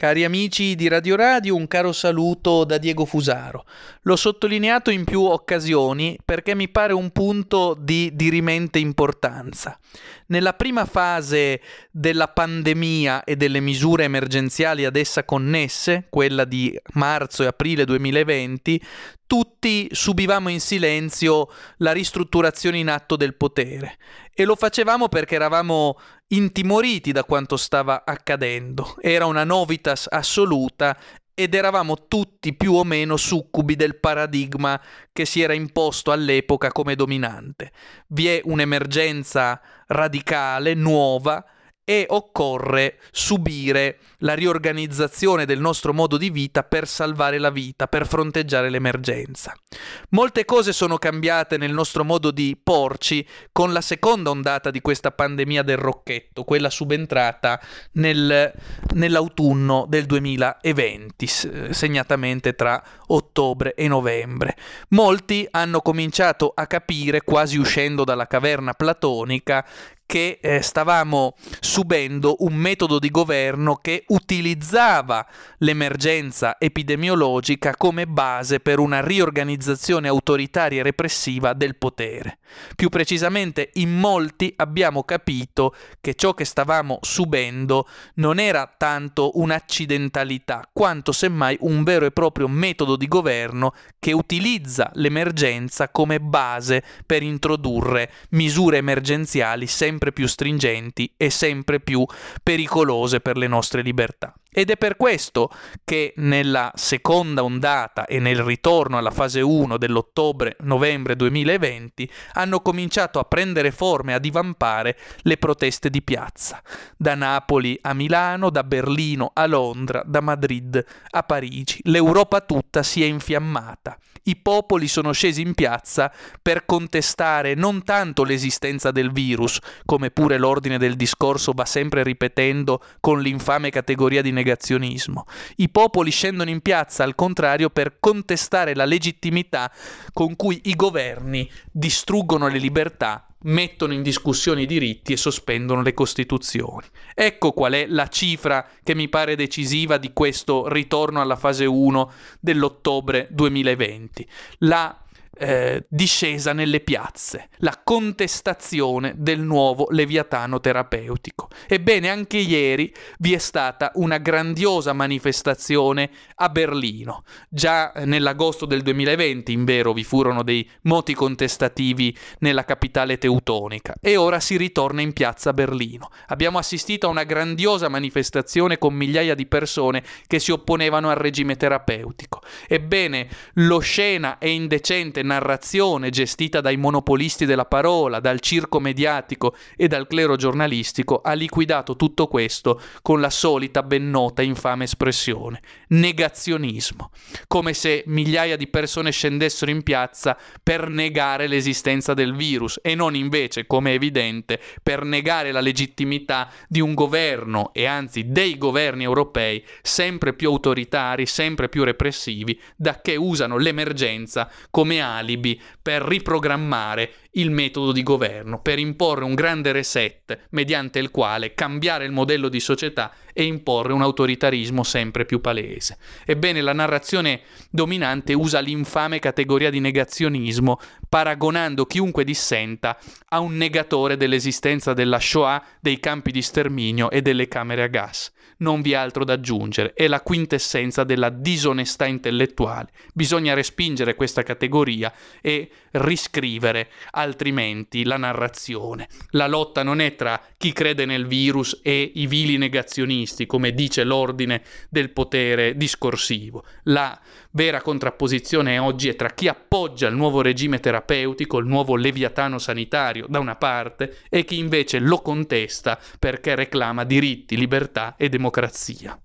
Cari amici di Radio Radio, un caro saluto da Diego Fusaro. L'ho sottolineato in più occasioni perché mi pare un punto di dirimente importanza. Nella prima fase della pandemia e delle misure emergenziali ad essa connesse, quella di marzo e aprile 2020, tutti subivamo in silenzio la ristrutturazione in atto del potere e lo facevamo perché eravamo intimoriti da quanto stava accadendo. Era una novitas assoluta ed eravamo tutti più o meno succubi del paradigma che si era imposto all'epoca come dominante. Vi è un'emergenza radicale, nuova, e occorre subire la riorganizzazione del nostro modo di vita per salvare la vita, per fronteggiare l'emergenza. Molte cose sono cambiate nel nostro modo di porci con la seconda ondata di questa pandemia del rocchetto, quella subentrata nel, nell'autunno del 2020, segnatamente tra ottobre e novembre. Molti hanno cominciato a capire, quasi uscendo dalla caverna platonica, che eh, stavamo subendo un metodo di governo che utilizzava l'emergenza epidemiologica come base per una riorganizzazione autoritaria e repressiva del potere. Più precisamente, in molti abbiamo capito che ciò che stavamo subendo non era tanto un'accidentalità, quanto semmai un vero e proprio metodo di governo che utilizza l'emergenza come base per introdurre misure emergenziali sempre sempre più stringenti e sempre più pericolose per le nostre libertà. Ed è per questo che nella seconda ondata e nel ritorno alla fase 1 dell'ottobre-novembre 2020 hanno cominciato a prendere forma e a divampare le proteste di piazza, da Napoli a Milano, da Berlino a Londra, da Madrid a Parigi. L'Europa tutta si è infiammata. I popoli sono scesi in piazza per contestare non tanto l'esistenza del virus, come pure l'ordine del discorso va sempre ripetendo con l'infame categoria di negazionismo. I popoli scendono in piazza al contrario per contestare la legittimità con cui i governi distruggono le libertà mettono in discussione i diritti e sospendono le costituzioni. Ecco qual è la cifra che mi pare decisiva di questo ritorno alla fase 1 dell'ottobre 2020. La eh, discesa nelle piazze, la contestazione del nuovo leviatano terapeutico. Ebbene, anche ieri vi è stata una grandiosa manifestazione a Berlino. Già nell'agosto del 2020, in vero, vi furono dei moti contestativi nella capitale teutonica e ora si ritorna in piazza Berlino. Abbiamo assistito a una grandiosa manifestazione con migliaia di persone che si opponevano al regime terapeutico. Ebbene, l'oscena e indecente narrazione gestita dai monopolisti della parola, dal circo mediatico e dal clero giornalistico ha liquidato tutto questo con la solita ben nota infame espressione, negazionismo, come se migliaia di persone scendessero in piazza per negare l'esistenza del virus e non invece, come è evidente, per negare la legittimità di un governo e anzi dei governi europei sempre più autoritari, sempre più repressivi, da che usano l'emergenza come alibi per riprogrammare il metodo di governo, per imporre un grande reset mediante il quale cambiare il modello di società e imporre un autoritarismo sempre più palese. Ebbene, la narrazione dominante usa l'infame categoria di negazionismo, paragonando chiunque dissenta a un negatore dell'esistenza della Shoah, dei campi di sterminio e delle camere a gas. Non vi è altro da aggiungere, è la quintessenza della disonestà intellettuale. Bisogna respingere questa categoria e riscrivere altrimenti la narrazione. La lotta non è tra chi crede nel virus e i vili negazionisti, come dice l'ordine del potere discorsivo. La vera contrapposizione oggi è tra chi appoggia il nuovo regime terapeutico, il nuovo leviatano sanitario da una parte, e chi invece lo contesta perché reclama diritti, libertà e democrazia.